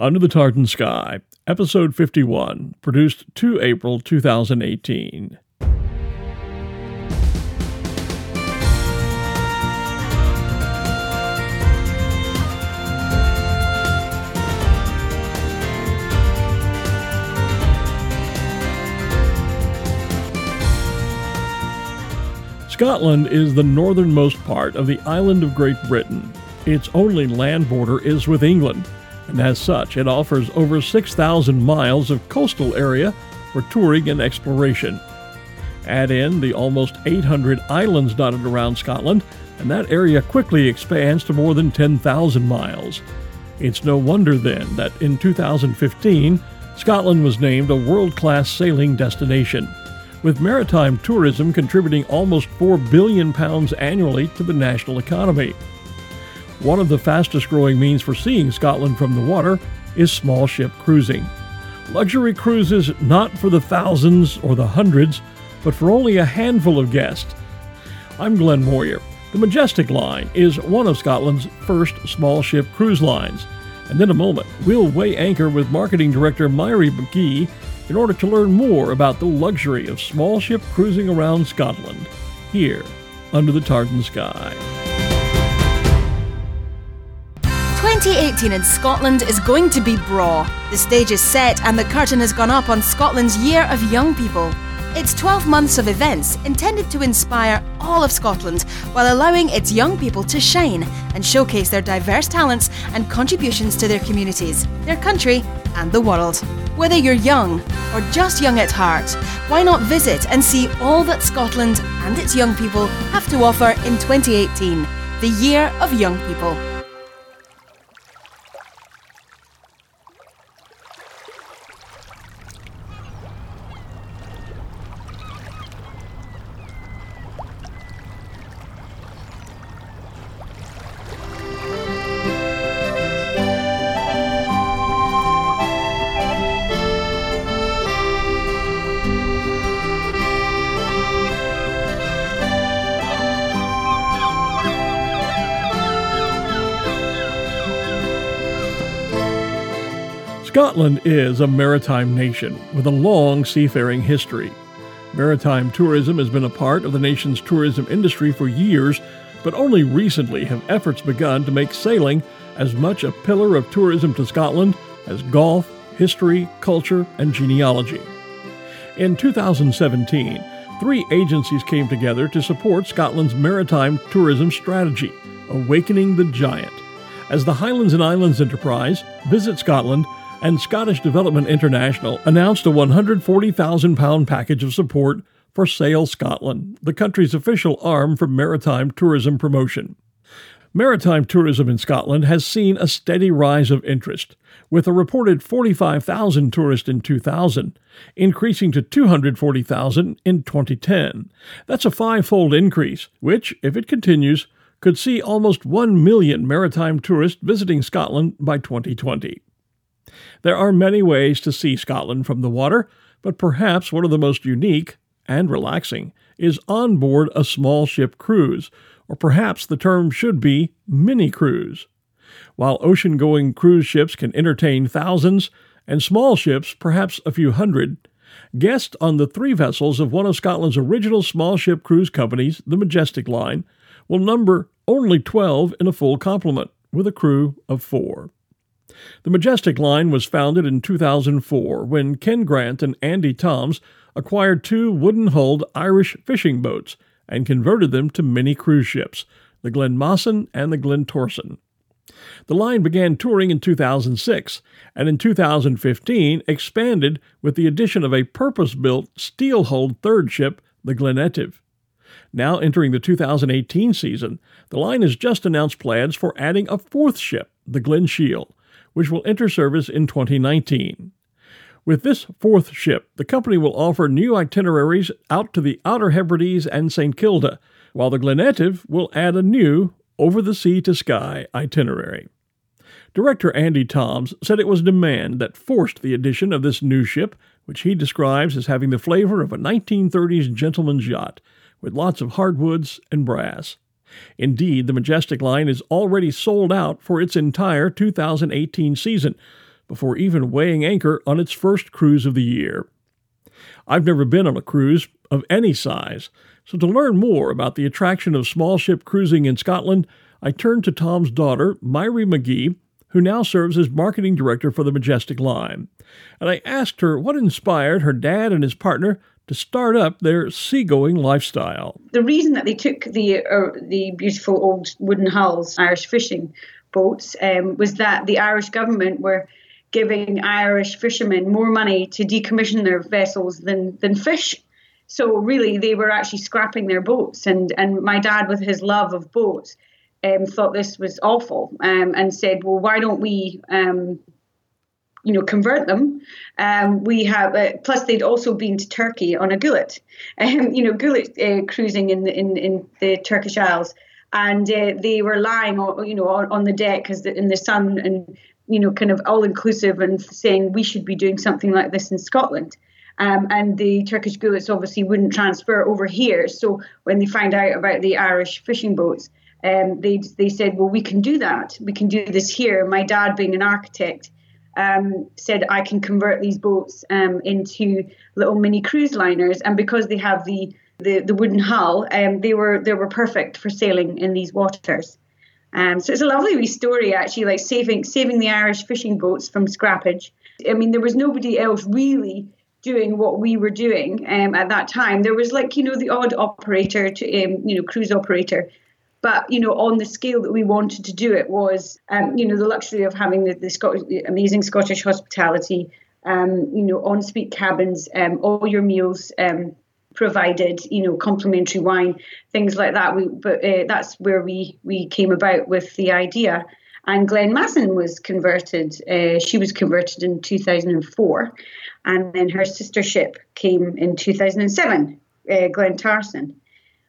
Under the Tartan Sky, Episode 51, produced 2 April 2018. Scotland is the northernmost part of the island of Great Britain. Its only land border is with England, and as such, it offers over 6,000 miles of coastal area for touring and exploration. Add in the almost 800 islands dotted around Scotland, and that area quickly expands to more than 10,000 miles. It's no wonder then that in 2015, Scotland was named a world class sailing destination with maritime tourism contributing almost 4 billion pounds annually to the national economy. One of the fastest growing means for seeing Scotland from the water is small ship cruising. Luxury cruises not for the thousands or the hundreds, but for only a handful of guests. I'm Glenn Moyer. The Majestic Line is one of Scotland's first small ship cruise lines. And in a moment, we'll weigh anchor with marketing director Myrie McGee in order to learn more about the luxury of small ship cruising around Scotland, here under the tartan sky. 2018 in Scotland is going to be braw. The stage is set and the curtain has gone up on Scotland's Year of Young People. It's 12 months of events intended to inspire all of Scotland while allowing its young people to shine and showcase their diverse talents and contributions to their communities, their country, and the world. Whether you're young or just young at heart, why not visit and see all that Scotland and its young people have to offer in 2018, the Year of Young People? Scotland is a maritime nation with a long seafaring history. Maritime tourism has been a part of the nation's tourism industry for years, but only recently have efforts begun to make sailing as much a pillar of tourism to Scotland as golf, history, culture, and genealogy. In 2017, three agencies came together to support Scotland's maritime tourism strategy, Awakening the Giant. As the Highlands and Islands Enterprise, Visit Scotland, and Scottish Development International announced a £140,000 package of support for Sail Scotland, the country's official arm for maritime tourism promotion. Maritime tourism in Scotland has seen a steady rise of interest, with a reported 45,000 tourists in 2000, increasing to 240,000 in 2010. That's a five fold increase, which, if it continues, could see almost 1 million maritime tourists visiting Scotland by 2020. There are many ways to see Scotland from the water, but perhaps one of the most unique and relaxing is on board a small ship cruise, or perhaps the term should be mini cruise. While ocean going cruise ships can entertain thousands, and small ships perhaps a few hundred, guests on the three vessels of one of Scotland's original small ship cruise companies, the Majestic Line, will number only 12 in a full complement, with a crew of four. The Majestic Line was founded in 2004 when Ken Grant and Andy Toms acquired two wooden hulled Irish fishing boats and converted them to mini cruise ships, the Glen Glenmossan and the Glen Tarsan. The line began touring in 2006 and in 2015 expanded with the addition of a purpose built steel hulled third ship, the Glen Etive. Now entering the 2018 season, the line has just announced plans for adding a fourth ship, the Glen Shiel, which will enter service in 2019. With this fourth ship, the company will offer new itineraries out to the Outer Hebrides and St. Kilda, while the Glen Etive will add a new over the sea to Skye itinerary. Director Andy Toms said it was demand that forced the addition of this new ship, which he describes as having the flavor of a 1930s gentleman's yacht, with lots of hardwoods and brass. Indeed, the Majestic line is already sold out for its entire 2018 season, before even weighing anchor on its first cruise of the year. I've never been on a cruise of any size, so to learn more about the attraction of small ship cruising in Scotland, I turned to Tom's daughter, Myrie McGee, who now serves as marketing director for the Majestic Line. And I asked her what inspired her dad and his partner to start up their seagoing lifestyle. The reason that they took the uh, the beautiful old wooden hulls Irish fishing boats um, was that the Irish government were giving Irish fishermen more money to decommission their vessels than than fish. So really, they were actually scrapping their boats. And and my dad, with his love of boats, um, thought this was awful um, and said, well, why don't we, um, you know, convert them? Um, we have, uh, plus they'd also been to Turkey on a gulet, um, you know, gulet uh, cruising in the, in, in the Turkish Isles. And uh, they were lying, on, you know, on, on the deck the, in the sun and, you know, kind of all inclusive and saying we should be doing something like this in Scotland. Um, and the Turkish gulets obviously wouldn't transfer over here. So when they find out about the Irish fishing boats, um, they they said, well, we can do that. We can do this here. My dad, being an architect, um, said I can convert these boats um, into little mini cruise liners, and because they have the the, the wooden hull, um, they were they were perfect for sailing in these waters. Um, so it's a lovely wee story, actually, like saving saving the Irish fishing boats from scrappage. I mean, there was nobody else really doing what we were doing um, at that time. There was like you know the odd operator, to, um, you know, cruise operator but you know, on the scale that we wanted to do it was, um, you know, the luxury of having the, the, Scottish, the amazing Scottish hospitality, um, you know, ensuite cabins, um, all your meals um, provided, you know, complimentary wine, things like that. We, but uh, that's where we we came about with the idea. And Glen Massan was converted. Uh, she was converted in 2004, and then her sister ship came in 2007, uh, Glen Tarsan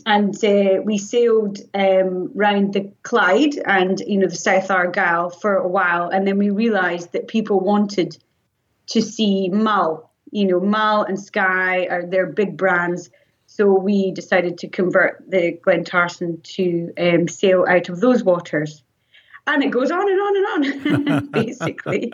and uh, we sailed um, round the Clyde and you know the South Argyll for a while, and then we realised that people wanted to see Mull. You know, Mull and Skye are their big brands, so we decided to convert the Glen Tarsan to um, sail out of those waters and it goes on and on and on, basically.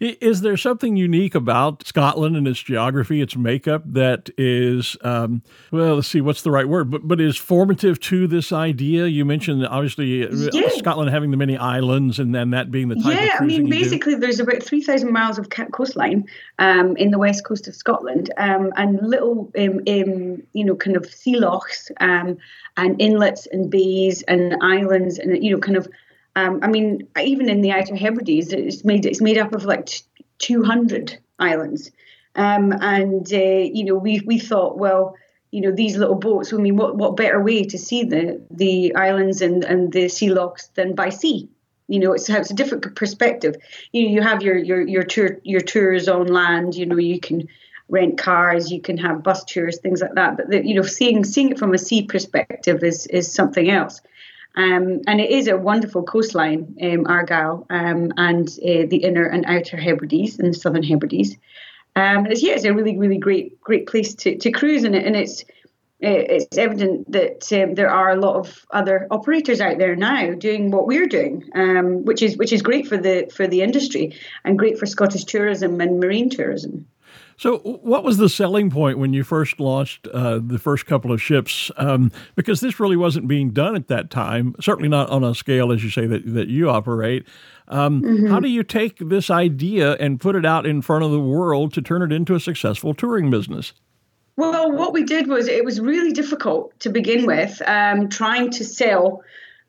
is there something unique about Scotland and its geography, its makeup, that is, um, well, let's see, what's the right word, but, but is formative to this idea? You mentioned, obviously, uh, yeah. Scotland having the many islands and then that being the type yeah, I mean, basically, there's about 3,000 miles of coastline um, in the west coast of Scotland um, and little, um, um you know, kind of sea lochs um, and inlets and bays and islands and, you know, kind of um, I mean, even in the Outer Hebrides, it's made it's made up of like 200 islands, um, and uh, you know we we thought, well, you know these little boats. I mean, what what better way to see the the islands and and the sea lochs than by sea? You know, it's, it's a different perspective. You know, you have your your your tour your tours on land. You know, you can rent cars, you can have bus tours, things like that. But the, you know, seeing seeing it from a sea perspective is is something else. Um, and it is a wonderful coastline, um, Argyll, um, and uh, the inner and outer Hebrides and the southern Hebrides. Um, it's, yeah, it's a really, really great, great place to, to cruise in it, and it's it's evident that um, there are a lot of other operators out there now doing what we're doing, um, which is which is great for the for the industry and great for Scottish tourism and marine tourism. So, what was the selling point when you first launched uh, the first couple of ships? Um, because this really wasn't being done at that time, certainly not on a scale, as you say, that, that you operate. Um, mm-hmm. How do you take this idea and put it out in front of the world to turn it into a successful touring business? Well, what we did was it was really difficult to begin with, um, trying to sell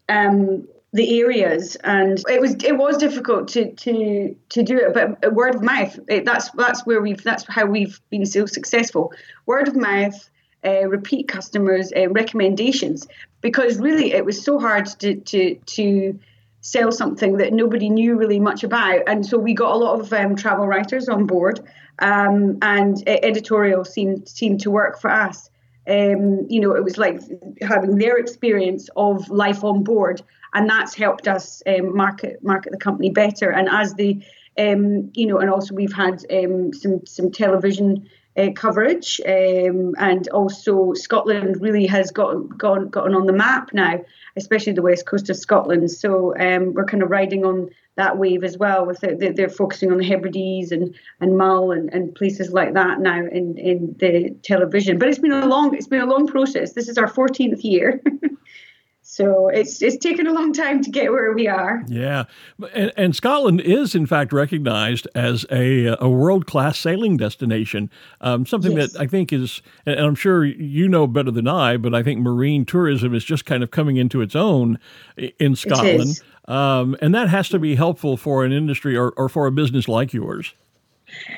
um, the areas and it was it was difficult to to to do it but word of mouth it, that's that's where we've that's how we've been so successful. Word of mouth uh, repeat customers uh, recommendations because really it was so hard to to to sell something that nobody knew really much about and so we got a lot of um, travel writers on board um, and editorial seemed seemed to work for us. Um, you know, it was like having their experience of life on board, and that's helped us um, market market the company better. And as the, um, you know, and also we've had um, some some television uh, coverage, um, and also Scotland really has got gone gotten on the map now, especially the west coast of Scotland. So um, we're kind of riding on that wave as well. With the, they're focusing on the Hebrides and and Mull and, and places like that now in in the television. But it's been a long it's been a long process. This is our 14th year. So it's it's taken a long time to get where we are. Yeah, and, and Scotland is in fact recognized as a, a world class sailing destination. Um, something yes. that I think is, and I'm sure you know better than I, but I think marine tourism is just kind of coming into its own in Scotland, um, and that has to be helpful for an industry or, or for a business like yours.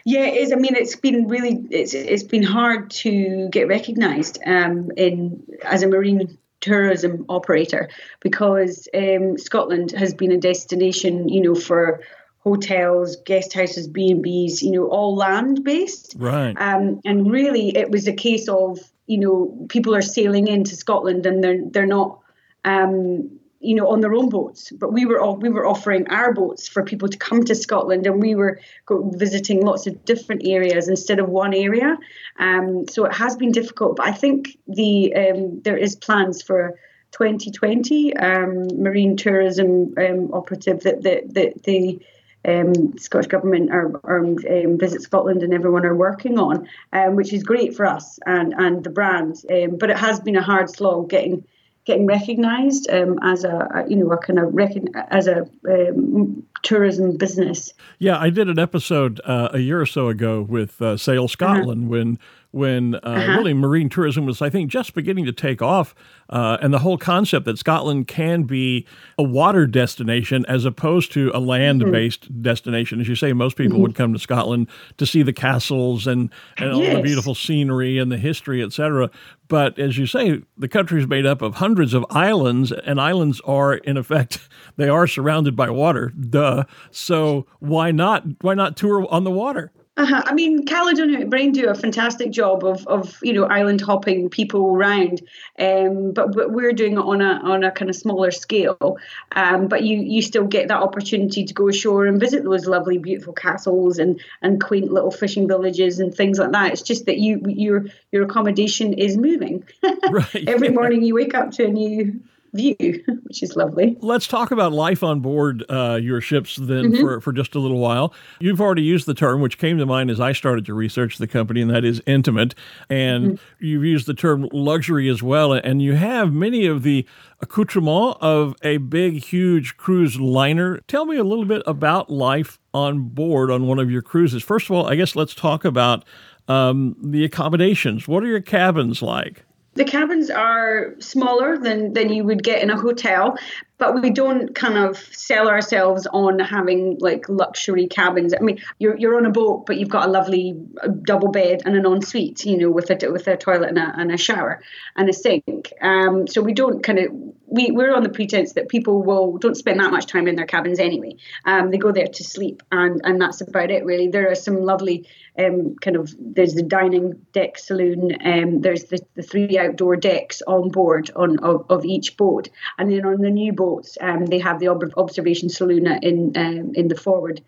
Yeah, it is. I mean, it's been really it's it's been hard to get recognised um, in as a marine tourism operator because um, Scotland has been a destination, you know, for hotels, guest houses, B and B's, you know, all land based. Right. Um, and really, it was a case of you know people are sailing into Scotland and they're they're not um, you know, on their own boats. But we were all, we were offering our boats for people to come to Scotland, and we were visiting lots of different areas instead of one area. Um, so it has been difficult, but I think the um, there is plans for 2020 um, marine tourism um, operative that that, that the um, Scottish Government or um, Visit Scotland and everyone are working on, um, which is great for us and, and the brand. Um, but it has been a hard slog getting getting recognised um, as a, you know a kind of recon- as a um, tourism business. Yeah, I did an episode uh, a year or so ago with uh, Sail Scotland uh-huh. when when uh, uh-huh. really marine tourism was, I think, just beginning to take off. Uh, and the whole concept that Scotland can be a water destination as opposed to a land based mm-hmm. destination. As you say, most people mm-hmm. would come to Scotland to see the castles and, and all yes. the beautiful scenery and the history, etc. But as you say, the country is made up of hundreds of islands, and islands are, in effect, they are surrounded by water. Duh. So why not? Why not tour on the water? Uh-huh. I mean, Caledonian MacBrayne do a fantastic job of, of you know island hopping people around, um, but, but we're doing it on a on a kind of smaller scale. Um, but you you still get that opportunity to go ashore and visit those lovely, beautiful castles and and quaint little fishing villages and things like that. It's just that you your your accommodation is moving. Right. Every morning you wake up to a new view, which is lovely. Let's talk about life on board uh, your ships then mm-hmm. for, for just a little while. You've already used the term, which came to mind as I started to research the company, and that is intimate. And mm-hmm. you've used the term luxury as well. And you have many of the accoutrements of a big, huge cruise liner. Tell me a little bit about life on board on one of your cruises. First of all, I guess let's talk about um, the accommodations. What are your cabins like? The cabins are smaller than, than you would get in a hotel, but we don't kind of sell ourselves on having like luxury cabins. I mean, you're, you're on a boat, but you've got a lovely uh, double bed and an ensuite, you know, with a with a toilet and a, and a shower and a sink. Um, so we don't kind of we we're on the pretense that people will don't spend that much time in their cabins anyway. Um, they go there to sleep, and and that's about it really. There are some lovely um, kind of there's the dining deck saloon, um, there's the, the three outdoor decks on board on of, of each boat, and then on the new boats um, they have the ob- observation saloon in um, in the forward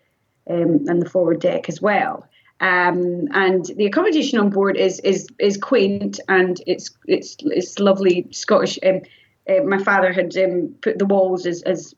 um, and the forward deck as well. Um, and the accommodation on board is is is quaint and it's it's it's lovely Scottish. Um, uh, my father had um, put the walls as, as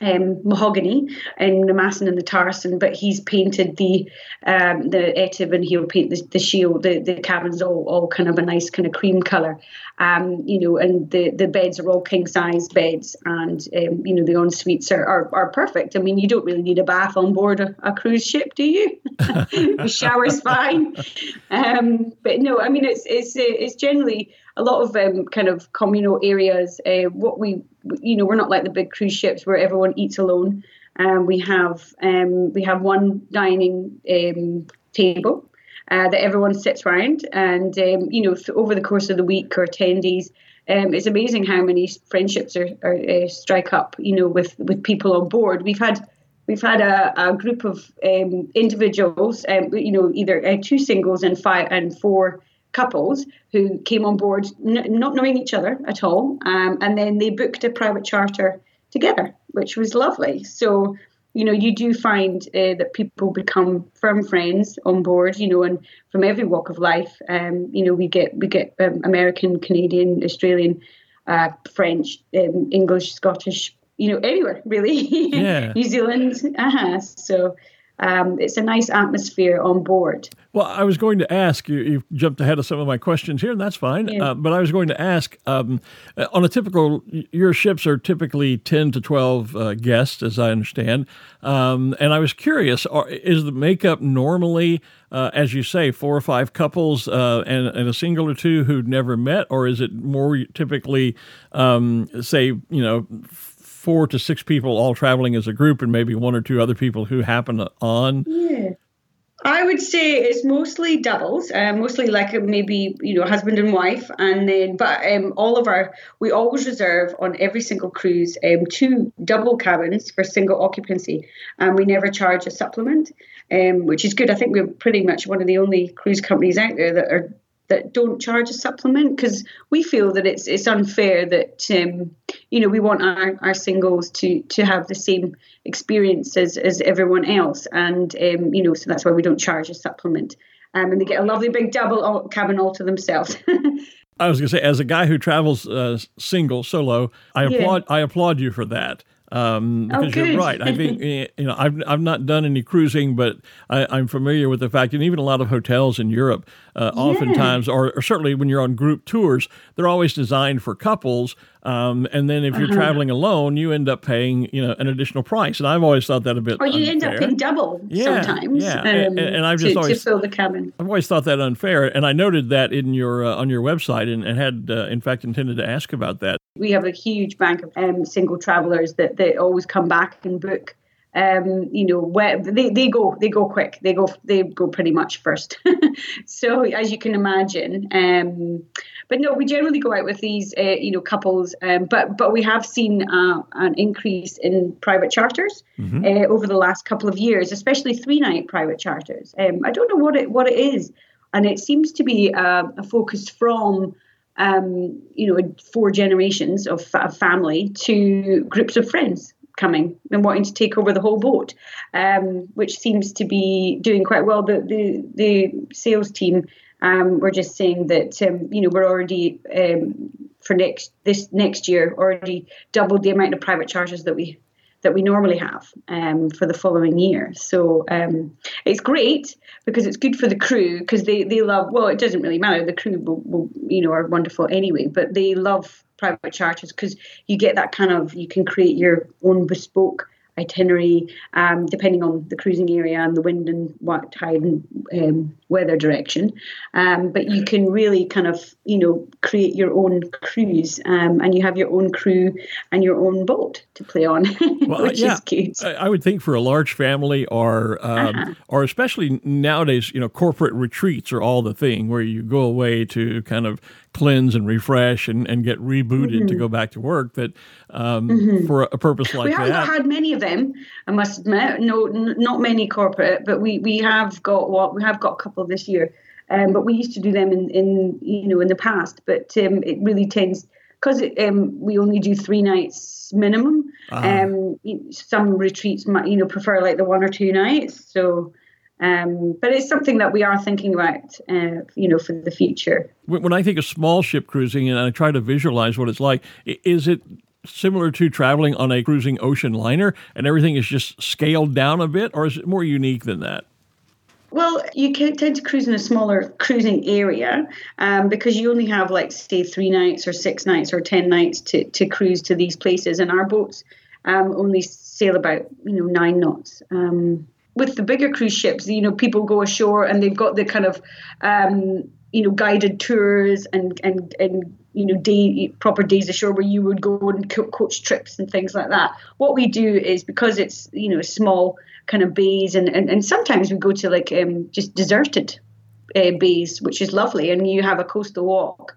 um, mahogany in the Massan and the Tarsan, but he's painted the um, the etive and he'll paint the, the Shiel. The, the cabins all, all kind of a nice kind of cream color, um, you know, and the, the beds are all king size beds, and um, you know the en suites are, are, are perfect. I mean, you don't really need a bath on board a, a cruise ship, do you? the shower's fine, um, but no, I mean it's it's it's generally a lot of um, kind of communal areas. Uh, what we, you know, we're not like the big cruise ships where everyone eats alone. Um, we have um, we have one dining um, table uh, that everyone sits around, and um, you know, over the course of the week or ten days, um, it's amazing how many friendships are, are uh, strike up. You know, with with people on board. We've had we've had a, a group of individuals, you know, either uh, two singles and five and four couples who came on board n- not knowing each other at all, um, and then they booked a private charter together, which was lovely. So you know, you do find uh, that people become firm friends on board, you know, and from every walk of life. Um, you know, we get we get um, American, Canadian, Australian, uh, French, um, English, Scottish, you know, anywhere really. Yeah. New Zealand. Uh-huh. So um, it's a nice atmosphere on board. Well, I was going to ask you. You jumped ahead of some of my questions here, and that's fine. Yeah. Uh, but I was going to ask um, on a typical, your ships are typically ten to twelve uh, guests, as I understand. Um, and I was curious: are, is the makeup normally, uh, as you say, four or five couples uh, and, and, a single or two who'd never met, or is it more typically, um, say, you know? Four to six people all traveling as a group and maybe one or two other people who happen on? Yeah. I would say it's mostly doubles, uh, mostly like maybe you know husband and wife, and then but um, all of our we always reserve on every single cruise um, two double cabins for single occupancy, and we never charge a supplement, um, which is good. I think we're pretty much one of the only cruise companies out there that are that don't charge a supplement because we feel that it's it's unfair that um, you know we want our, our singles to to have the same experience as, as everyone else and um, you know so that's why we don't charge a supplement um, and they get a lovely big double cabin all to themselves I was going to say, as a guy who travels uh, single, solo, I applaud. I applaud you for that. Um, oh, because oh, you're right. I think you know I've I've not done any cruising, but I, am familiar with the fact, and even a lot of hotels in Europe, uh, yeah. oftentimes, or, or, certainly when you're on group tours, they're always designed for couples. Um, and then if you're uh-huh. traveling alone, you end up paying you know an additional price. And I've always thought that a bit. Or you unfair. end up paying double yeah, sometimes. Yeah, um, and, and, I've just to, always to fill the cabin. I've always thought that unfair, and I noted that in your uh, on your website, and, and had uh, in fact intended to ask about that. We have a huge bank of um, single travelers that, that always come back and book. Um, you know, where they, they go, they go quick. They go, they go pretty much first. so as you can imagine, um, but no, we generally go out with these, uh, you know, couples. Um, but but we have seen uh, an increase in private charters mm-hmm. uh, over the last couple of years, especially three night private charters. Um, I don't know what it what it is, and it seems to be uh, a focus from um, you know, four generations of, of, family to groups of friends coming and wanting to take over the whole boat, um, which seems to be doing quite well. The the, the sales team um, were just saying that um, you know we're already um, for next this next year already doubled the amount of private charters that we that we normally have um, for the following year. So um, it's great because it's good for the crew because they, they love, well, it doesn't really matter. The crew, will, will, you know, are wonderful anyway, but they love private charters because you get that kind of, you can create your own bespoke itinerary, um, depending on the cruising area and the wind and what tide and um, weather direction. Um, but you can really kind of, you know, create your own cruise um, and you have your own crew and your own boat to play on, well, which yeah, is cute. I would think for a large family or, um, uh-huh. or especially nowadays, you know, corporate retreats are all the thing where you go away to kind of cleanse and refresh and, and get rebooted mm-hmm. to go back to work that um, mm-hmm. for a purpose like we that. We haven't had many of them, I must admit. No, n- not many corporate, but we, we have got what we have got a couple this year. Um, but we used to do them in, in you know in the past. But um, it really tends because um, we only do three nights minimum. Uh-huh. Um, some retreats might you know prefer like the one or two nights. So um, but it's something that we are thinking about, uh, you know, for the future. When I think of small ship cruising and I try to visualize what it's like, is it similar to traveling on a cruising ocean liner and everything is just scaled down a bit, or is it more unique than that? Well, you can tend to cruise in a smaller cruising area um, because you only have, like, say, three nights or six nights or ten nights to, to cruise to these places, and our boats um, only sail about, you know, nine knots. Um, with the bigger cruise ships, you know, people go ashore and they've got the kind of, um, you know, guided tours and and and you know, day proper days ashore where you would go and coach trips and things like that. What we do is because it's you know small kind of bays and and, and sometimes we go to like um, just deserted uh, bays, which is lovely, and you have a coastal walk.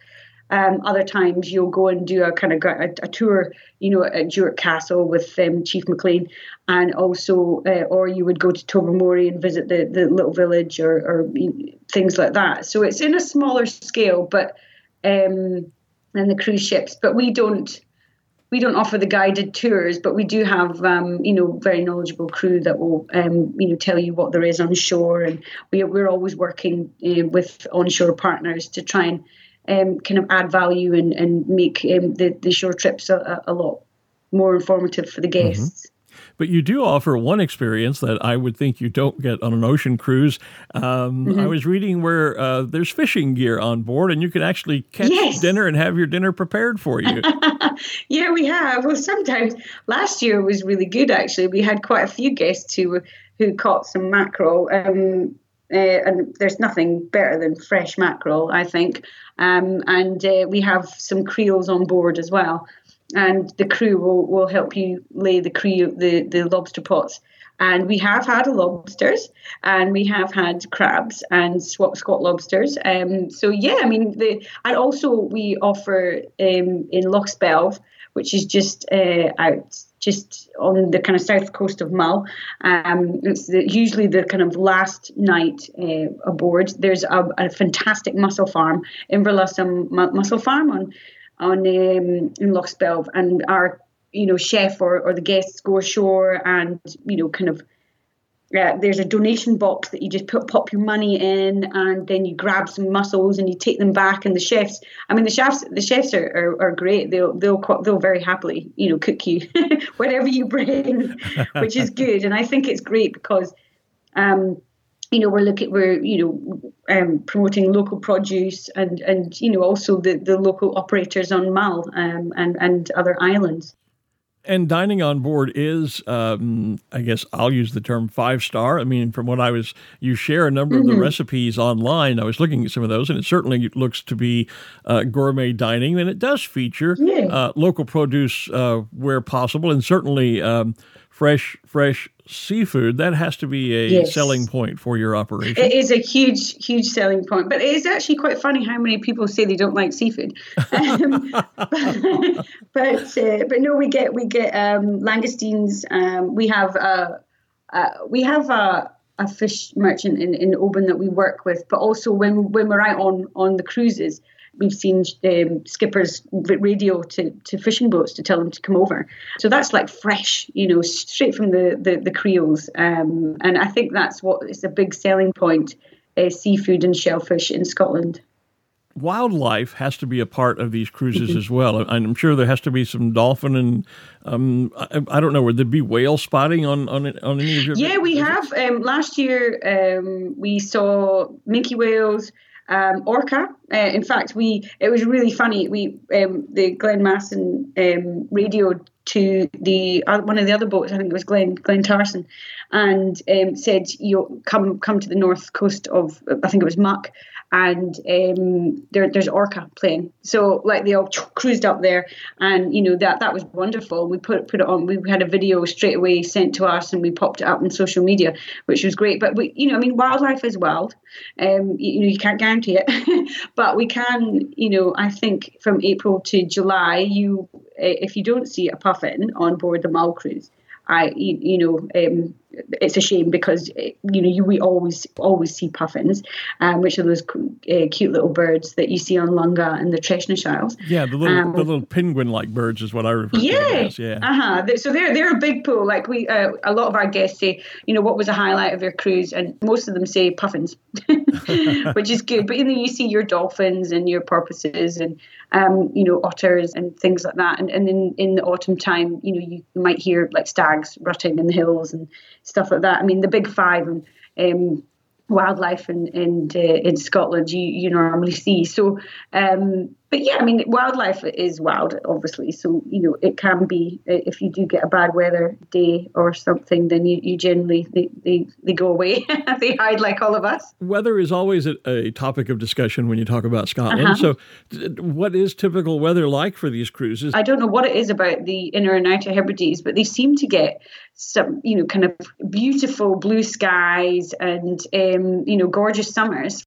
Um, other times you'll go and do a kind of a, a tour, you know, at Duart Castle with um, Chief McLean, and also, uh, or you would go to Tobermory and visit the, the little village or, or things like that. So it's in a smaller scale, but um, than the cruise ships. But we don't we don't offer the guided tours, but we do have um, you know very knowledgeable crew that will um, you know tell you what there is on shore, and we we're always working uh, with onshore partners to try and um, kind of add value and and make um, the the shore trips a, a, lot more informative for the mm-hmm. guests. Mm-hmm. But you do offer one experience that I would think you don't get on an ocean cruise. Um, mm-hmm. I was reading where uh, there's fishing gear on board, and you can actually catch yes. dinner and have your dinner prepared for you. yeah, we have. Well, sometimes last year was really good. Actually, we had quite a few guests who who caught some mackerel. Um, uh, and there's nothing better than fresh mackerel, I think. Um, and uh, we have some creels on board as well and the crew will, will help you lay the crew the, the lobster pots. And we have had lobsters, and we have had crabs and squat lobsters. Um, so yeah, I mean, the and also we offer um, in Loch Spelve, which is just uh, out just on the kind of south coast of Mull. Um, it's the, usually the kind of last night uh, aboard. There's a, a, fantastic mussel farm, Inverlussa Mussel Farm on on um, in Loch Spelve, and our you know chef or, or the guests go ashore and you know kind of uh, there's a donation box that you just put pop your money in and then you grab some mussels and you take them back. And the chefs I mean the chefs the chefs are, are, are great. They'll they'll they'll very happily you know cook you whatever you bring which is good. And I think it's great because um you know we're looking we're you know um, promoting local produce and and you know also the the local operators on Mull um, and and other islands. And dining on board is, um, I guess I'll use the term five star. I mean, from what I was, you share a number mm-hmm. of the mm-hmm. recipes online. I was looking at some of those, and it certainly looks to be uh, gourmet dining, and it does feature uh, local produce uh, where possible, and certainly um, fresh, fresh seafood, that has to be a yes. selling point for your operation. It is a huge, huge selling point. But it is actually quite funny how many people say they don't like seafood. Um, but but, uh, but no, we get we get um, langoustines. Um, we have a uh, we have a a fish merchant in, in Oban that we work with, but also when when we're out on on the cruises, we've seen um, skippers radio to, to fishing boats to tell them to come over. So that's like fresh, you know, straight from the the, the creels. Um, and I think that's what is a big selling point: uh, seafood and shellfish in Scotland. Wildlife has to be a part of these cruises as well. And I'm sure there has to be some dolphin and um, I, I, don't know. Would there be whale spotting on on, on any of your? Yeah, we have. Um, last year, um, we saw minke whales um, orca. Uh, in fact, we it was really funny. We um, the Glen Massan um, radioed to the uh, one of the other boats. I think it was Glen Glen Tarsan, and um, said, "You come come to the north coast of I think it was Muck, and um, there, there's orca playing. So like they all cruised up there, and you know that that was wonderful. We put put it on. We had a video straight away sent to us, and we popped it up on social media, which was great. But we, you know, I mean, wildlife is wild. Um, you, you know, you can't guarantee it, but we can. You know, I think from April to July, you if you don't see a puffin on board the Mull cruise, I, you, you know, um, it's a shame because you know you, we always always see puffins, um, which are those uh, cute little birds that you see on Lunga and the Treshnish Isles. Yeah, the little um, the little penguin-like birds is what I refer yeah, to as. Yeah, uh-huh. So they're they're a big pool. Like we, uh, a lot of our guests say, you know, what was a highlight of your cruise, and most of them say puffins, which is good. But then you see your dolphins and your porpoises and um, you know otters and things like that. And and then in the autumn time, you know, you might hear like stags rutting in the hills and stuff like that. I mean, the big five and um, wildlife in in, uh, in Scotland you you normally see. So um, but yeah, I mean, wildlife is wild, obviously. So you know, it can be if you do get a bad weather day or something, then you, you generally they, they, they go away. they hide like all of us. Weather is always a, a topic of discussion when you talk about Scotland. Uh-huh. So, what is typical weather like for these cruises? I don't know what it is about the inner and outer Hebrides, but they seem to get some, you know, kind of beautiful blue skies and um, you know, gorgeous summers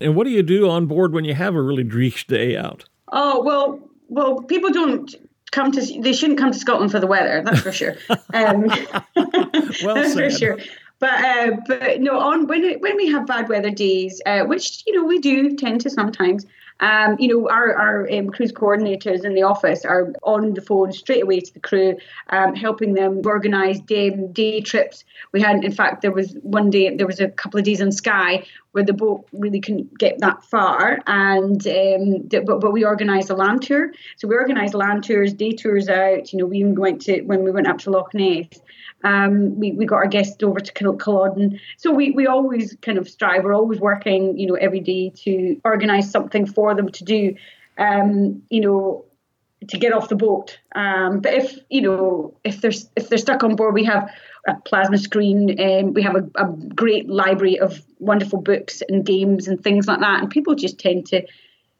and what do you do on board when you have a really dreich day out? Oh well, well, people don't come to. They shouldn't come to Scotland for the weather. That's for sure. Um, well that's said. for sure. But uh, but no, on when it, when we have bad weather days, uh, which you know we do tend to sometimes. Um, you know, our, our um, cruise coordinators in the office are on the phone straight away to the crew, um, helping them organise day, day trips. We had, in fact, there was one day, there was a couple of days in Skye where the boat really couldn't get that far, and um, but, but we organised a land tour. So we organised land tours, day tours out. You know, we even went to when we went up to Loch Ness. Um, we, we got our guests over to Culloden. So we, we always kind of strive, we're always working, you know, every day to organise something for them to do, um, you know, to get off the boat. Um, but if, you know, if they're, if they're stuck on board, we have a plasma screen, um, we have a, a great library of wonderful books and games and things like that. And people just tend to,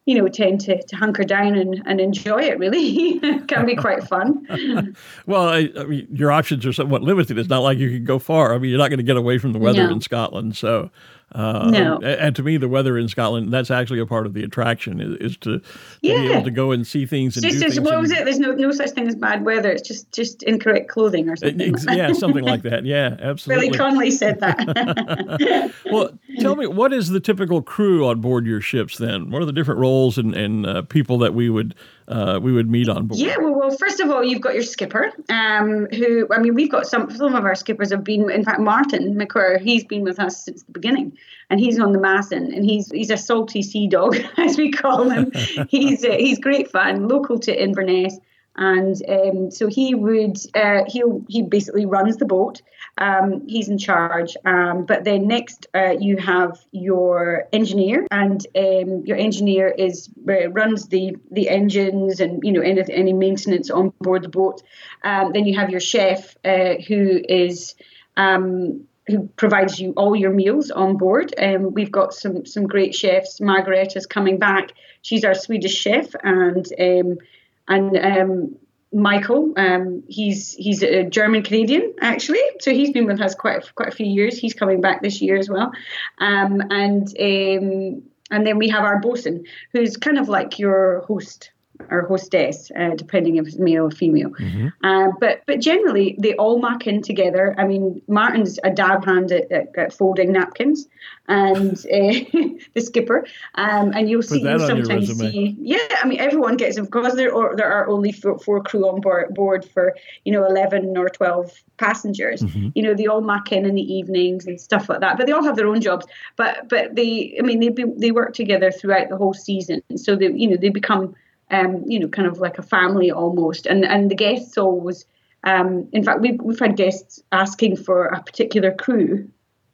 you know, tend to, to hunker down and, and enjoy it, really. it can be quite fun. well, I, I, mean, your options are somewhat limited. It's not like you can go far. I mean, you're not going to get away from the weather no. in Scotland. So, uh, no. And to me, the weather in Scotland, that's actually a part of the attraction is, is to, to yeah. be able to go and see things and just, do things. What was it? There's no, no such thing as bad weather. It's just, just incorrect clothing or something. yeah, something like that. Yeah, absolutely. Billy Connolly said that. well, tell me, what is the typical crew on board your ships then? What are the different roles and, and uh, people that we would uh, we would meet on board? Yeah, well, well, first of all, you've got your skipper, um, who I mean, we've got some some of our skippers have been. In fact, Martin McQuarrie, he's been with us since the beginning, and he's on the Massan, and he's he's a salty sea dog, as we call him. he's uh, he's great fun, local to Inverness and um, so he would uh, he he basically runs the boat. Um, he's in charge. Um, but then next uh, you have your engineer, and um, your engineer is uh, runs the the engines and you know any any maintenance on board the boat. Um, then you have your chef uh, who is um, who provides you all your meals on board. Um, we've got some some great chefs. Margaret is coming back. She's our Swedish chef, and um, and um, Michael, um, he's he's a German Canadian actually, so he's been with us quite quite a few years. He's coming back this year as well, um, and um, and then we have our bosun, who's kind of like your host or hostess, uh, depending if it's male or female. Mm-hmm. Uh, but but generally, they all muck in together. I mean, Martin's a dab hand at, at, at folding napkins, and uh, the skipper. Um, and you'll see sometimes see, yeah. I mean, everyone gets it because there are, there are only four, four crew on board, board for you know eleven or twelve passengers. Mm-hmm. You know, they all muck in in the evenings and stuff like that. But they all have their own jobs. But but they, I mean, they they work together throughout the whole season. So they you know they become um, you know, kind of like a family almost. And and the guests always, um, in fact, we've we've had guests asking for a particular crew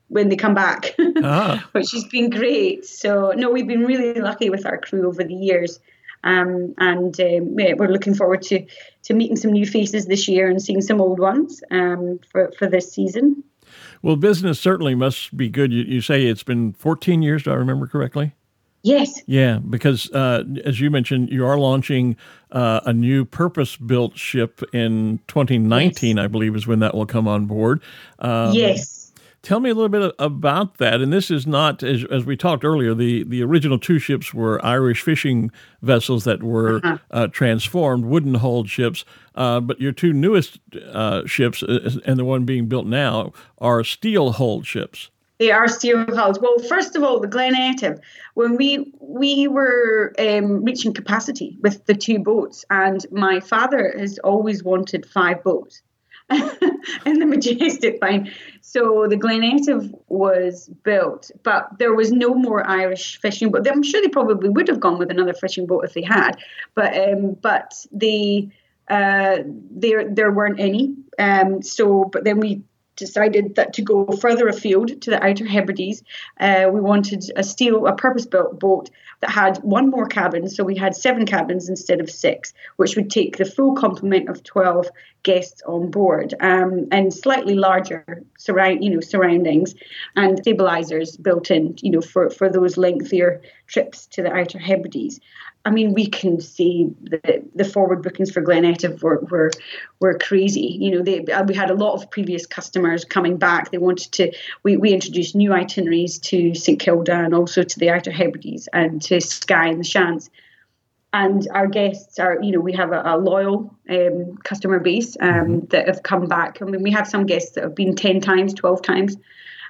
when they come back, ah. which has been great. So no, we've been really lucky with our crew over the years. Um, and um, yeah, we're looking forward to to meeting some new faces this year and seeing some old ones um, for for this season. Well, business certainly must be good. You, you say it's been 14 years. Do I remember correctly? Yes. Yeah, because uh, as you mentioned, you are launching uh, a new purpose-built ship in 2019, yes. I believe, is when that will come on board. Um, yes. Tell me a little bit about that. And this is not, as, as we talked earlier, the, the original two ships were Irish fishing vessels that were uh-huh. uh, transformed, wooden hulled ships. Uh, but your two newest uh, ships, uh, and the one being built now, are steel hulled ships. They are steel hulls. Well, first of all, the Glen Etive, when we we were um, reaching capacity with the two boats, and my father has always wanted five boats in the majestic line. So the Glen Etive was built, but there was no more Irish fishing boat. I'm sure they probably would have gone with another fishing boat if they had, but um, but the uh, there there weren't any. Um, so, but then we decided that to go further afield to the Outer Hebrides, uh, we wanted a steel, a purpose-built boat that had one more cabin. So we had seven cabins instead of six, which would take the full complement of 12 guests on board um, and slightly larger surround, you know, surroundings and stabilizers built in, you know, for, for those lengthier trips to the Outer Hebrides. I mean, we can see the, the forward bookings for Glen Etive were, were, were crazy. You know, they, uh, we had a lot of previous customers coming back. They wanted to, we, we introduced new itineraries to St Kilda and also to the Outer Hebrides and to Skye and the Shiants. And our guests are, you know, we have a, a loyal um, customer base um, mm-hmm. that have come back. I mean, we have some guests that have been 10 times, 12 times.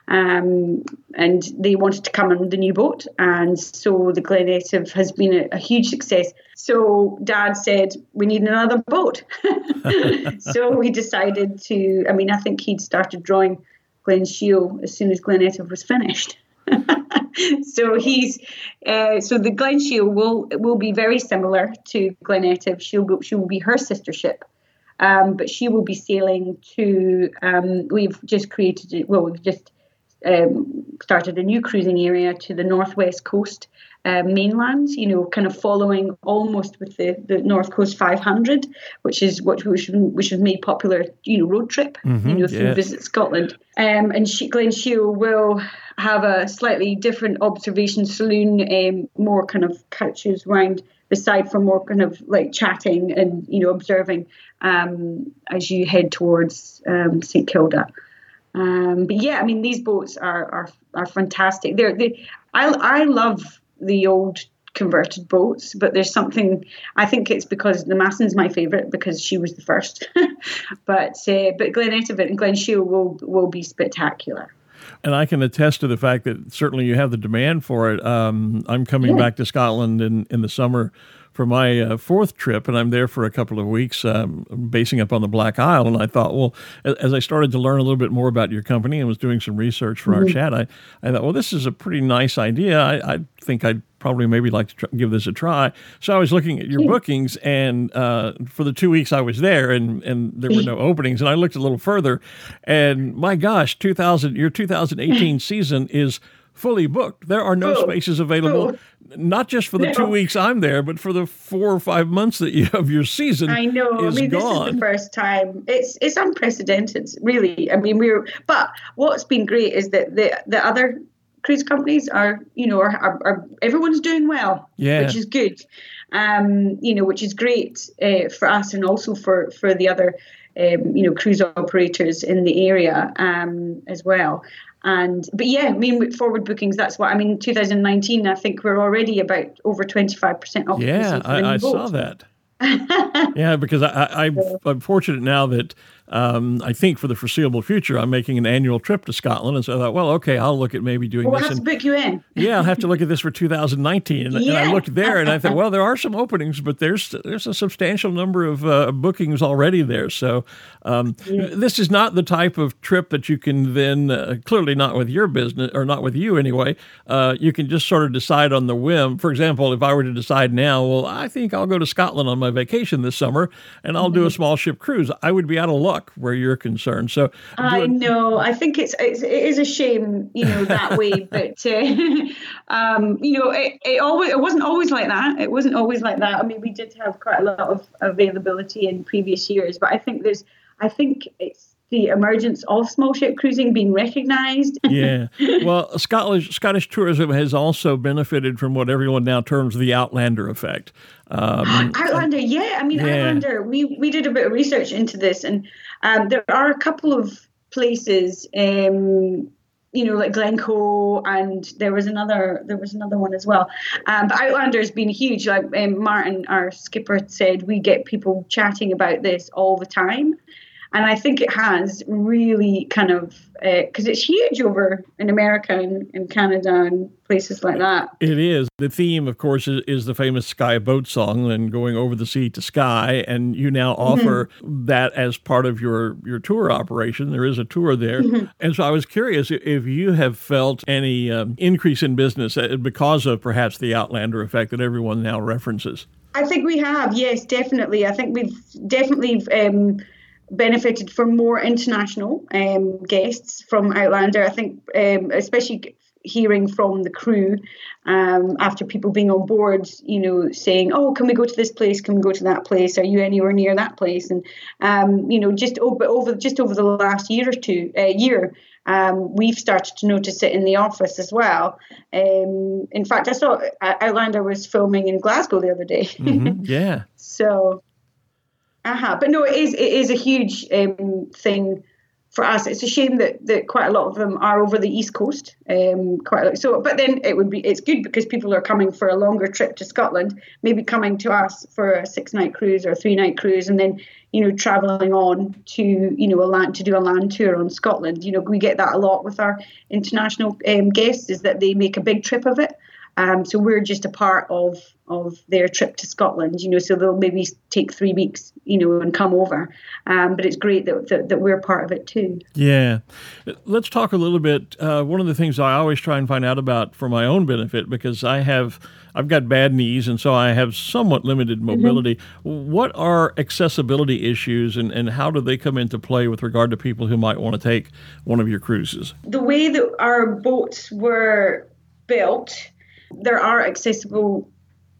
Um, and they wanted to come on the new boat, and so the Glen Etive has been a, a huge success. So Dad said we need another boat, so we decided to. I mean, I think he'd started drawing Glen Shiel as soon as Glen Etive was finished. so he's uh, so the Glen Shiel will will be very similar to Glen Etive. She'll go, she will be her sister ship, um, but she will be sailing to. Um, we've just created it, well, we've just um, started a new cruising area to the northwest coast uh, mainland. You know, kind of following almost with the, the North Coast 500, which is what which, which was made popular. You know, road trip. Mm-hmm, you know, through yeah. visit Scotland. Um, and she, Glen Shiel will have a slightly different observation saloon, um, more kind of couches round the side for more kind of like chatting and you know observing um, as you head towards um, St Kilda. Um, but yeah, I mean these boats are are, are fantastic. They're they, I I love the old converted boats, but there's something I think it's because the Massan's my favourite because she was the first. but uh, but Glen Etive and Glen Shiel will will be spectacular. And I can attest to the fact that certainly you have the demand for it. Um, I'm coming yeah. back to Scotland in, in the summer for my uh, fourth trip, and I'm there for a couple of weeks, um, basing up on the Black Isle. And I thought, well, as I started to learn a little bit more about your company and was doing some research for mm-hmm. our chat, I, I thought, well, this is a pretty nice idea. I, I think I'd probably maybe like to try, give this a try. So I was looking at your bookings, and uh, for the two weeks I was there, and and there were no openings, and I looked a little further, and my gosh, 2000 your 2018 season is fully booked. There are no oh, spaces available, oh. not just for the no. two weeks I'm there, but for the four or five months that you have your season. I know. I mean, gone. this is the first time. It's it's unprecedented, really. I mean, we're. But what's been great is that the the other cruise companies are, you know, are, are, are everyone's doing well, yeah. which is good. Um, you know, which is great uh, for us and also for for the other um, you know, cruise operators in the area um, as well. And but yeah, I mean with forward bookings, that's what I mean. 2019, I think we're already about over 25 percent occupancy. Yeah, I, I saw that. yeah, because I, I, I'm fortunate now that um, I think for the foreseeable future, I'm making an annual trip to Scotland. And so I thought, well, okay, I'll look at maybe doing well, this. We'll have to book you in. yeah, I'll have to look at this for 2019. And, yeah. and, I looked there and I thought, well, there are some openings, but there's there's a substantial number of uh, bookings already there. So um, yeah. this is not the type of trip that you can then, uh, clearly not with your business, or not with you anyway, uh, you can just sort of decide on the whim. For example, if I were to decide now, well, I think I'll go to Scotland on my vacation this summer and I'll do a mm-hmm. small ship cruise, I would be out of luck where you're concerned. So I know. I think it's, it's it is a shame, you know, that way. But uh, um, you know, it, it always it wasn't always like that. It wasn't always like that. I mean, we did have quite a lot of availability in previous years, but I think there's I think it's the emergence of small ship cruising being recognised. yeah. Well, Scottish, Scottish tourism has also benefited from what everyone now terms the Outlander effect. Um, Outlander, yeah. I mean, yeah. Outlander, we, we did a bit of research into this, and um, there are a couple of places. Um, you know, like Glencoe, and there was another there was another one as well. Um, but Outlander's been huge. Like um, Martin, our skipper, said, we get people chatting about this all the time and I think it has really kind of because uh, it's huge over in America and, and, Canada and places like that. It is. The theme, of course, is, is, the famous Skye Boat song and going over the sea to Skye. And you now mm-hmm. offer mm-hmm. that as part of your, your tour operation. There is a tour there. Mm-hmm. And so I was curious if you have felt any um, increase in business uh, because of perhaps the Outlander effect that everyone now references. I think we have, yes, definitely. I think we've definitely. Um, benefited from more international um, guests from Outlander. I think, um, especially hearing from the crew um, after people being on board, you know, saying, "Oh, can we go to this place? Can we go to that place? Are you anywhere near that place?" And um, you know, just over, over just over the last year or two, uh, year. Um, we've started to notice it in the office as well. Um, in fact, I saw uh, Outlander was filming in Glasgow the other day. Mm-hmm. Yeah. so uh-huh. But no, it is it is a huge um, thing for us, it's a shame that, that quite a lot of them are over the east coast. Um, quite a, so, but then it would be it's good because people are coming for a longer trip to Scotland, maybe coming to us for a six night cruise or a three night cruise, and then you know traveling on to you know a land to do a land tour on Scotland. You know we get that a lot with our international um, guests is that they make a big trip of it. Um, so we're just a part of of their trip to Scotland, you know. So they'll maybe take three weeks, you know, and come over. Um, but it's great that, that, that we're part of it too. Yeah, let's talk a little bit. Uh, one of the things I always try and find out about for my own benefit because I have I've got bad knees and so I have somewhat limited mm-hmm. mobility. Mm-hmm. What are accessibility issues and, and how do they come into play with regard to people who might want to take one of your cruises? The way that our boats were built there are accessible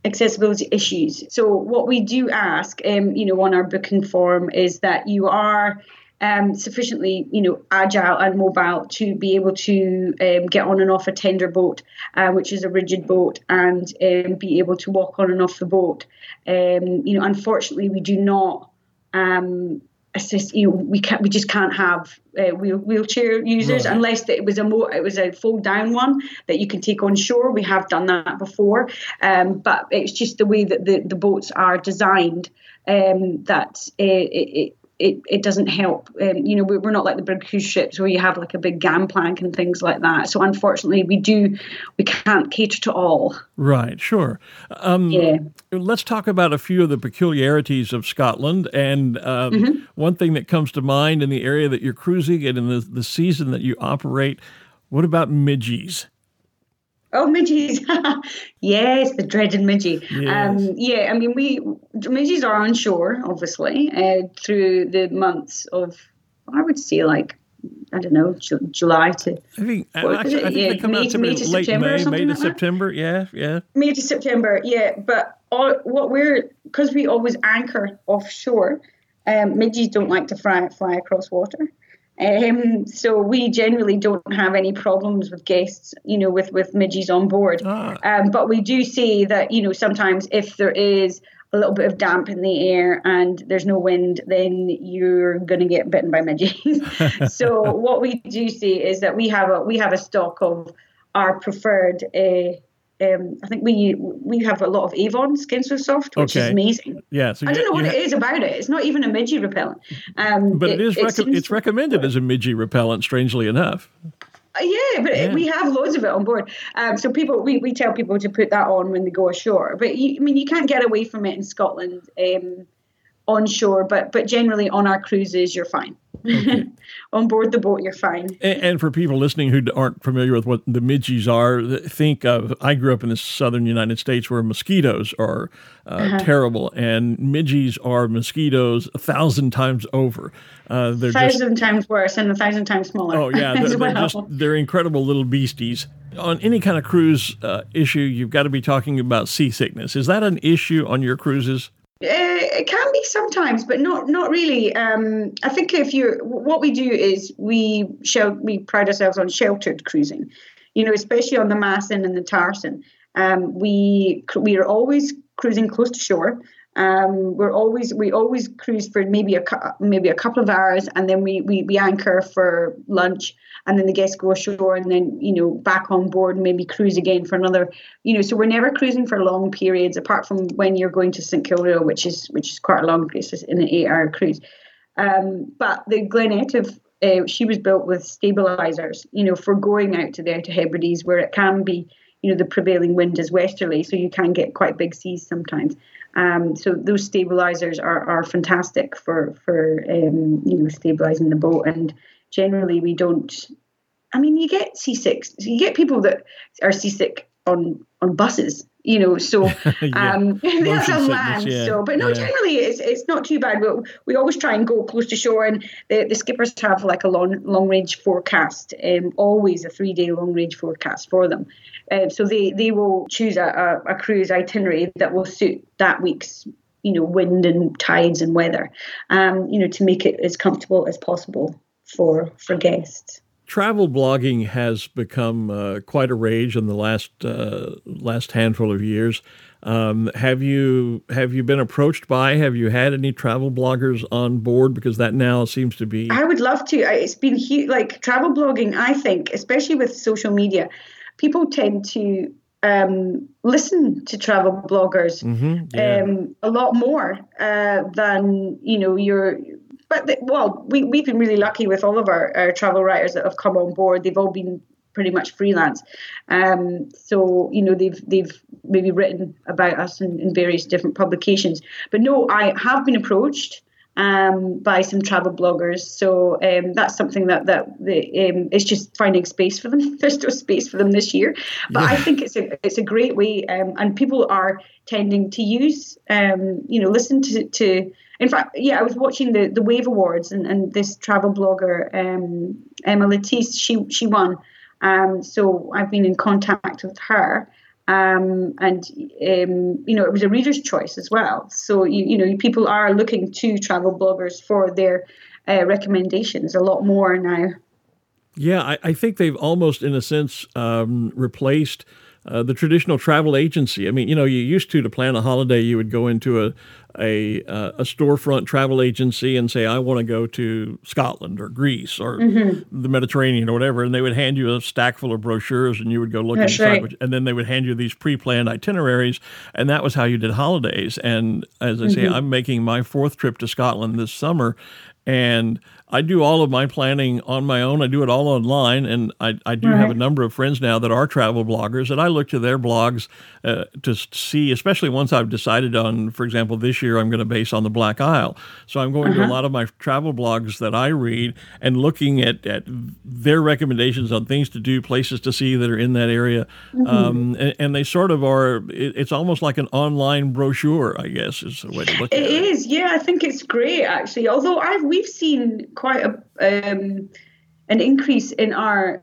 accessibility issues. So what we do ask, um, you know, on our booking form is that you are um, sufficiently, you know, agile and mobile to be able to um, get on and off a tender boat, uh, which is a rigid boat, and um, be able to walk on and off the boat. Um, you know, unfortunately, we do not um, assist you know we can't we just can't have uh, wheel, wheelchair users right. unless it was a more it was a fold down one that you can take on shore we have done that before um, but it's just the way that the, the boats are designed um, that uh, it, it, it, it doesn't help. Um, you know, we're not like the big cruise ships where you have like a big gangplank and things like that. So unfortunately, we do we can't cater to all. Right. Sure. Um, yeah. Let's talk about a few of the peculiarities of Scotland. And um, mm-hmm. one thing that comes to mind in the area that you're cruising and in the, the season that you operate. What about midges? Oh, midges. yes, the dreaded midgie. Yes. Um, yeah, I mean, we midges are on shore, obviously, uh, through the months of, I would say, like, I don't know, July to. I think, actually, I think yeah, they come May, out to May to late September May, May to like September. Yeah, yeah. May to September, yeah. But all, what we're, because we always anchor offshore, um, midges don't like to fly, fly across water. Um, so we generally don't have any problems with guests, you know, with with midges on board. Ah. Um, but we do see that, you know, sometimes if there is a little bit of damp in the air and there's no wind, then you're going to get bitten by midges. so what we do see is that we have a we have a stock of our preferred uh, um, I think we we have a lot of Avon Skin So Soft, which okay. is amazing. Yeah, so I don't know what it is about it. It's not even a midgie repellent. Um, but it, it is it rec- it's recommended as a midgie repellent. Strangely enough. Uh, yeah, but yeah. we have loads of it on board. Um, so people, we, we tell people to put that on when they go ashore. But you, I mean, you can't get away from it in Scotland um, on shore. But but generally on our cruises, you're fine. Okay. on board the boat, you're fine. And, and, for people listening who aren't familiar with what the midges are, think of I grew up in the southern United States where mosquitoes are uh, uh-huh. terrible, and midges are mosquitoes a thousand times over. Uh, they're a thousand just, times worse and a thousand times smaller. Oh yeah, they're, well. they're, just they're incredible little beasties. On any kind of cruise uh, issue, you've got to be talking about seasickness. Is that an issue on your cruises? Uh, it can be sometimes, but not not really. Um, I think if you what we do is we shel- we pride ourselves on sheltered cruising. You know, especially on the Massan and the Tarsan. Um, we we are always cruising close to shore. Um, we're always we always cruise for maybe a maybe a couple of hours, and then we, we we anchor for lunch, and then the guests go ashore, and then you know back on board, and maybe cruise again for another. You know, so we're never cruising for long periods, apart from when you're going to St Kilda, which is which is quite a long cruise, in an eight-hour cruise. Um, but the Glen Etive, uh, she was built with stabilizers, you know, for going out to the Outer Hebrides, where it can be, you know, the prevailing wind is westerly, so you can get quite big seas sometimes. Um, so those stabilizers are, are fantastic for for um, you know stabilizing the boat. And generally, we don't. I mean, you get seasick. You get people that are seasick on on buses you know so yeah. um that's a land yeah. so but no yeah. generally it's it's not too bad we, we always try and go close to shore and the, the skippers have like a long long range forecast um always a three day long range forecast for them uh, so they they will choose a, a, a cruise itinerary that will suit that week's you know wind and tides and weather um you know to make it as comfortable as possible for for guests travel blogging has become uh, quite a rage in the last uh, last handful of years. Um, have you have you been approached by? Have you had any travel bloggers on board? Because that now seems to be. I would love to. It's been huge. Like travel blogging, I think, especially with social media, people tend to um, listen to travel bloggers mm-hmm, yeah. um, a lot more uh, than you know your but the, well, we we've been really lucky with all of our, our travel writers that have come on board. They've all been pretty much freelance. Um, so you know they've they've maybe written about us in, in various different publications. But no, I have been approached um, by some travel bloggers. So um, that's something that that the, um, it's just finding space for them. There's no space for them this year, but yeah. I think it's a it's a great way, um, and people are tending to use um, you know listen to to in fact, yeah, I was watching the, the Wave Awards, and, and this travel blogger um, Emma Latisse, she she won. Um, so I've been in contact with her, um, and um, you know it was a reader's choice as well. So you you know people are looking to travel bloggers for their uh, recommendations a lot more now. Yeah, I, I think they've almost, in a sense, um, replaced uh, the traditional travel agency. I mean, you know, you used to to plan a holiday, you would go into a a, uh, a storefront travel agency and say, I want to go to Scotland or Greece or mm-hmm. the Mediterranean or whatever, and they would hand you a stack full of brochures and you would go look That's right. and then they would hand you these pre-planned itineraries, and that was how you did holidays. And as I mm-hmm. say, I'm making my fourth trip to Scotland this summer, and I do all of my planning on my own. I do it all online, and I, I do right. have a number of friends now that are travel bloggers, and I look to their blogs uh, to see, especially once I've decided on, for example, this year I'm going to base on the Black Isle. So I'm going uh-huh. to a uh-huh. lot of my travel blogs that I read and looking at, at their recommendations on things to do, places to see that are in that area, mm-hmm. um, and, and, they sort of are. It, it's almost like an online brochure, I guess, is the way to look at it. It is, yeah. I think it's great actually. Although I've we've seen quite a um, an increase in our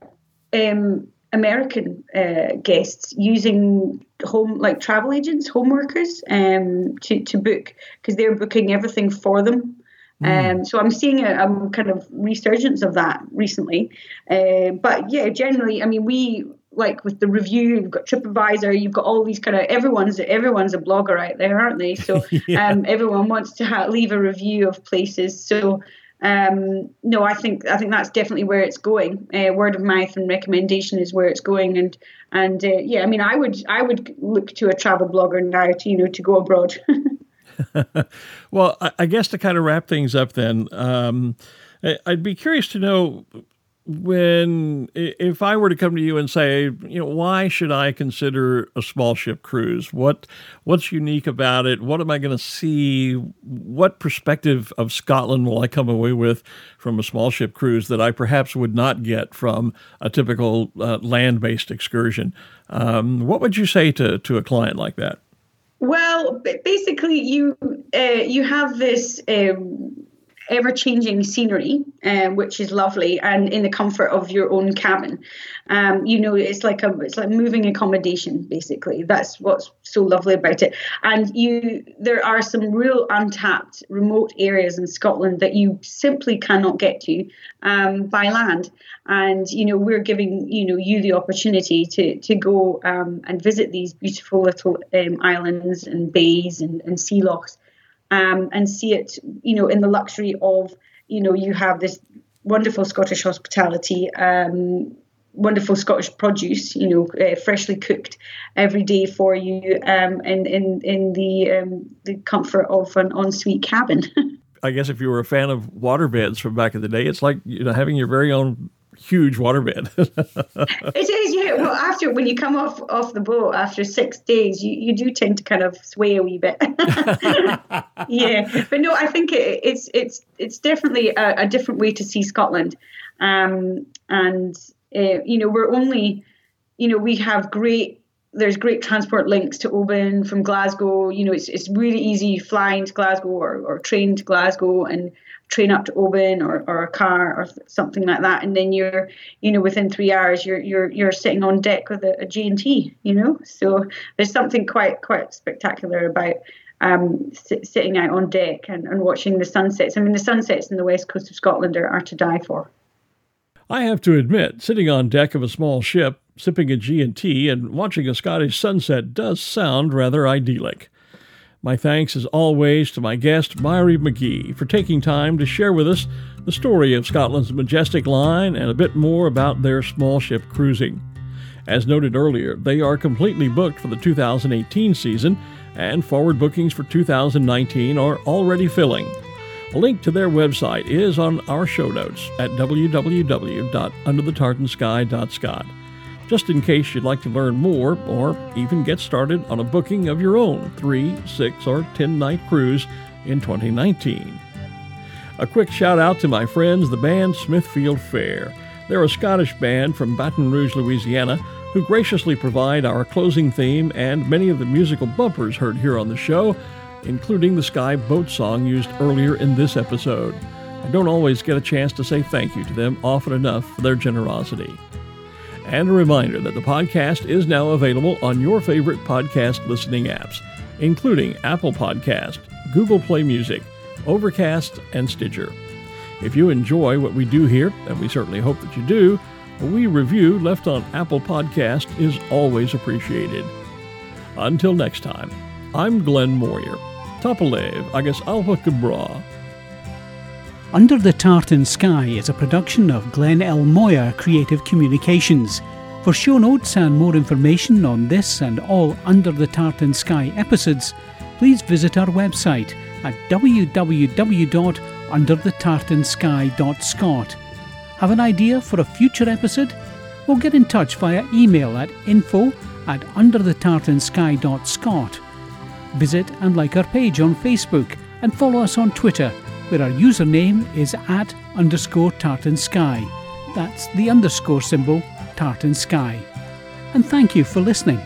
um, American uh, guests using home like travel agents, home workers, um, to to book because they're booking everything for them. Mm. Um, so I'm seeing a, a, kind of resurgence of that recently. Uh, but yeah, generally, I mean, we like with the review, you've got TripAdvisor, you've got all these kind of everyone's everyone's a blogger out there, aren't they? So yeah. um, everyone wants to ha- leave a review of places. So um, no, I think I think that's definitely where it's going. Uh, word of mouth and recommendation is where it's going, and and uh, yeah, I mean, I would I would look to a travel blogger now to you know to go abroad. well, I guess to kind of wrap things up, then um, I'd be curious to know when if I were to come to you and say, you know, why should I consider a small ship cruise? What what's unique about it? What am I going to see? What perspective of Scotland will I come away with from a small ship cruise that I perhaps would not get from a typical uh, land based excursion? Um, what would you say to to a client like that? Well, basically, you uh, you have this. Um, ever changing scenery, um, which is lovely, and in the comfort of your own cabin. Um, you know, it's like a it's like moving accommodation basically. That's what's so lovely about it. And you, there are some real untapped remote areas in Scotland that you simply cannot get to um, by land. And you know, we're giving you know you the opportunity to to go um, and visit these beautiful little um, islands and bays and, and sea lochs um, and see it, you know, in the luxury of, you know, you have this wonderful Scottish hospitality, um, wonderful Scottish produce, you know, uh, freshly cooked every day for you, um, in in in the um, the comfort of an ensuite cabin. I guess if you were a fan of waterbeds from back in the day, it's like you know having your very own huge waterbed. it is, yeah. Well, after when you come off off the boat after six days, you, you do tend to kind of sway a wee bit. yeah, but no, I think it, it's it's it's definitely a, a, different way to see Scotland, um, and uh, you know we're only, you know, we have great. There's great transport links to Oban from Glasgow. You know, it's it's really easy flying to Glasgow or, or train to Glasgow, and train up to Oban or, or a car or something like that, and then you're, you know, within three hours you're you're you're sitting on deck with a, a G&T, you know. So there's something quite quite spectacular about um, sit, sitting out on deck and, and watching the sunsets. I mean, the sunsets in the west coast of Scotland are, are to die for. I have to admit, sitting on deck of a small ship, sipping a G&T and watching a Scottish sunset does sound rather idyllic. My thanks, as always, to my guest, Myrie McGee, for taking time to share with us the story of Scotland's majestic line and a bit more about their small ship cruising. As noted earlier, they are completely booked for the 2018 season, and forward bookings for 2019 are already filling. A link to their website is on our show notes at www.underthetartansky.scot. Just in case you'd like to learn more or even get started on a booking of your own 3, 6, or 10 night cruise in 2019. A quick shout out to my friends, the band Smithfield Fair. They're a Scottish band from Baton Rouge, Louisiana, who graciously provide our closing theme and many of the musical bumpers heard here on the show, including the Skye Boat song used earlier in this episode. I don't always get a chance to say thank you to them often enough for their generosity. And a reminder that the podcast is now available on your favorite podcast listening apps, including Apple Podcast, Google Play Music, Overcast, and Stitcher. If you enjoy what we do here, and we certainly hope that you do, a wee review left on Apple Podcast is always appreciated. Until next time, I'm Glenn Moyer. Tapalev agus Cabra. Under the Tartan Sky is a production of Glenn L. Moyer Creative Communications. For show notes and more information on this and all Under the Tartan Sky episodes, please visit our website at www.underthetartansky.scot. Have an idea for a future episode? Or get in touch via email at info at underthetartansky.scot. Visit and like our page on Facebook and follow us on Twitter, where our username is at underscore tartan sky. That's the underscore symbol tartan sky. And thank you for listening.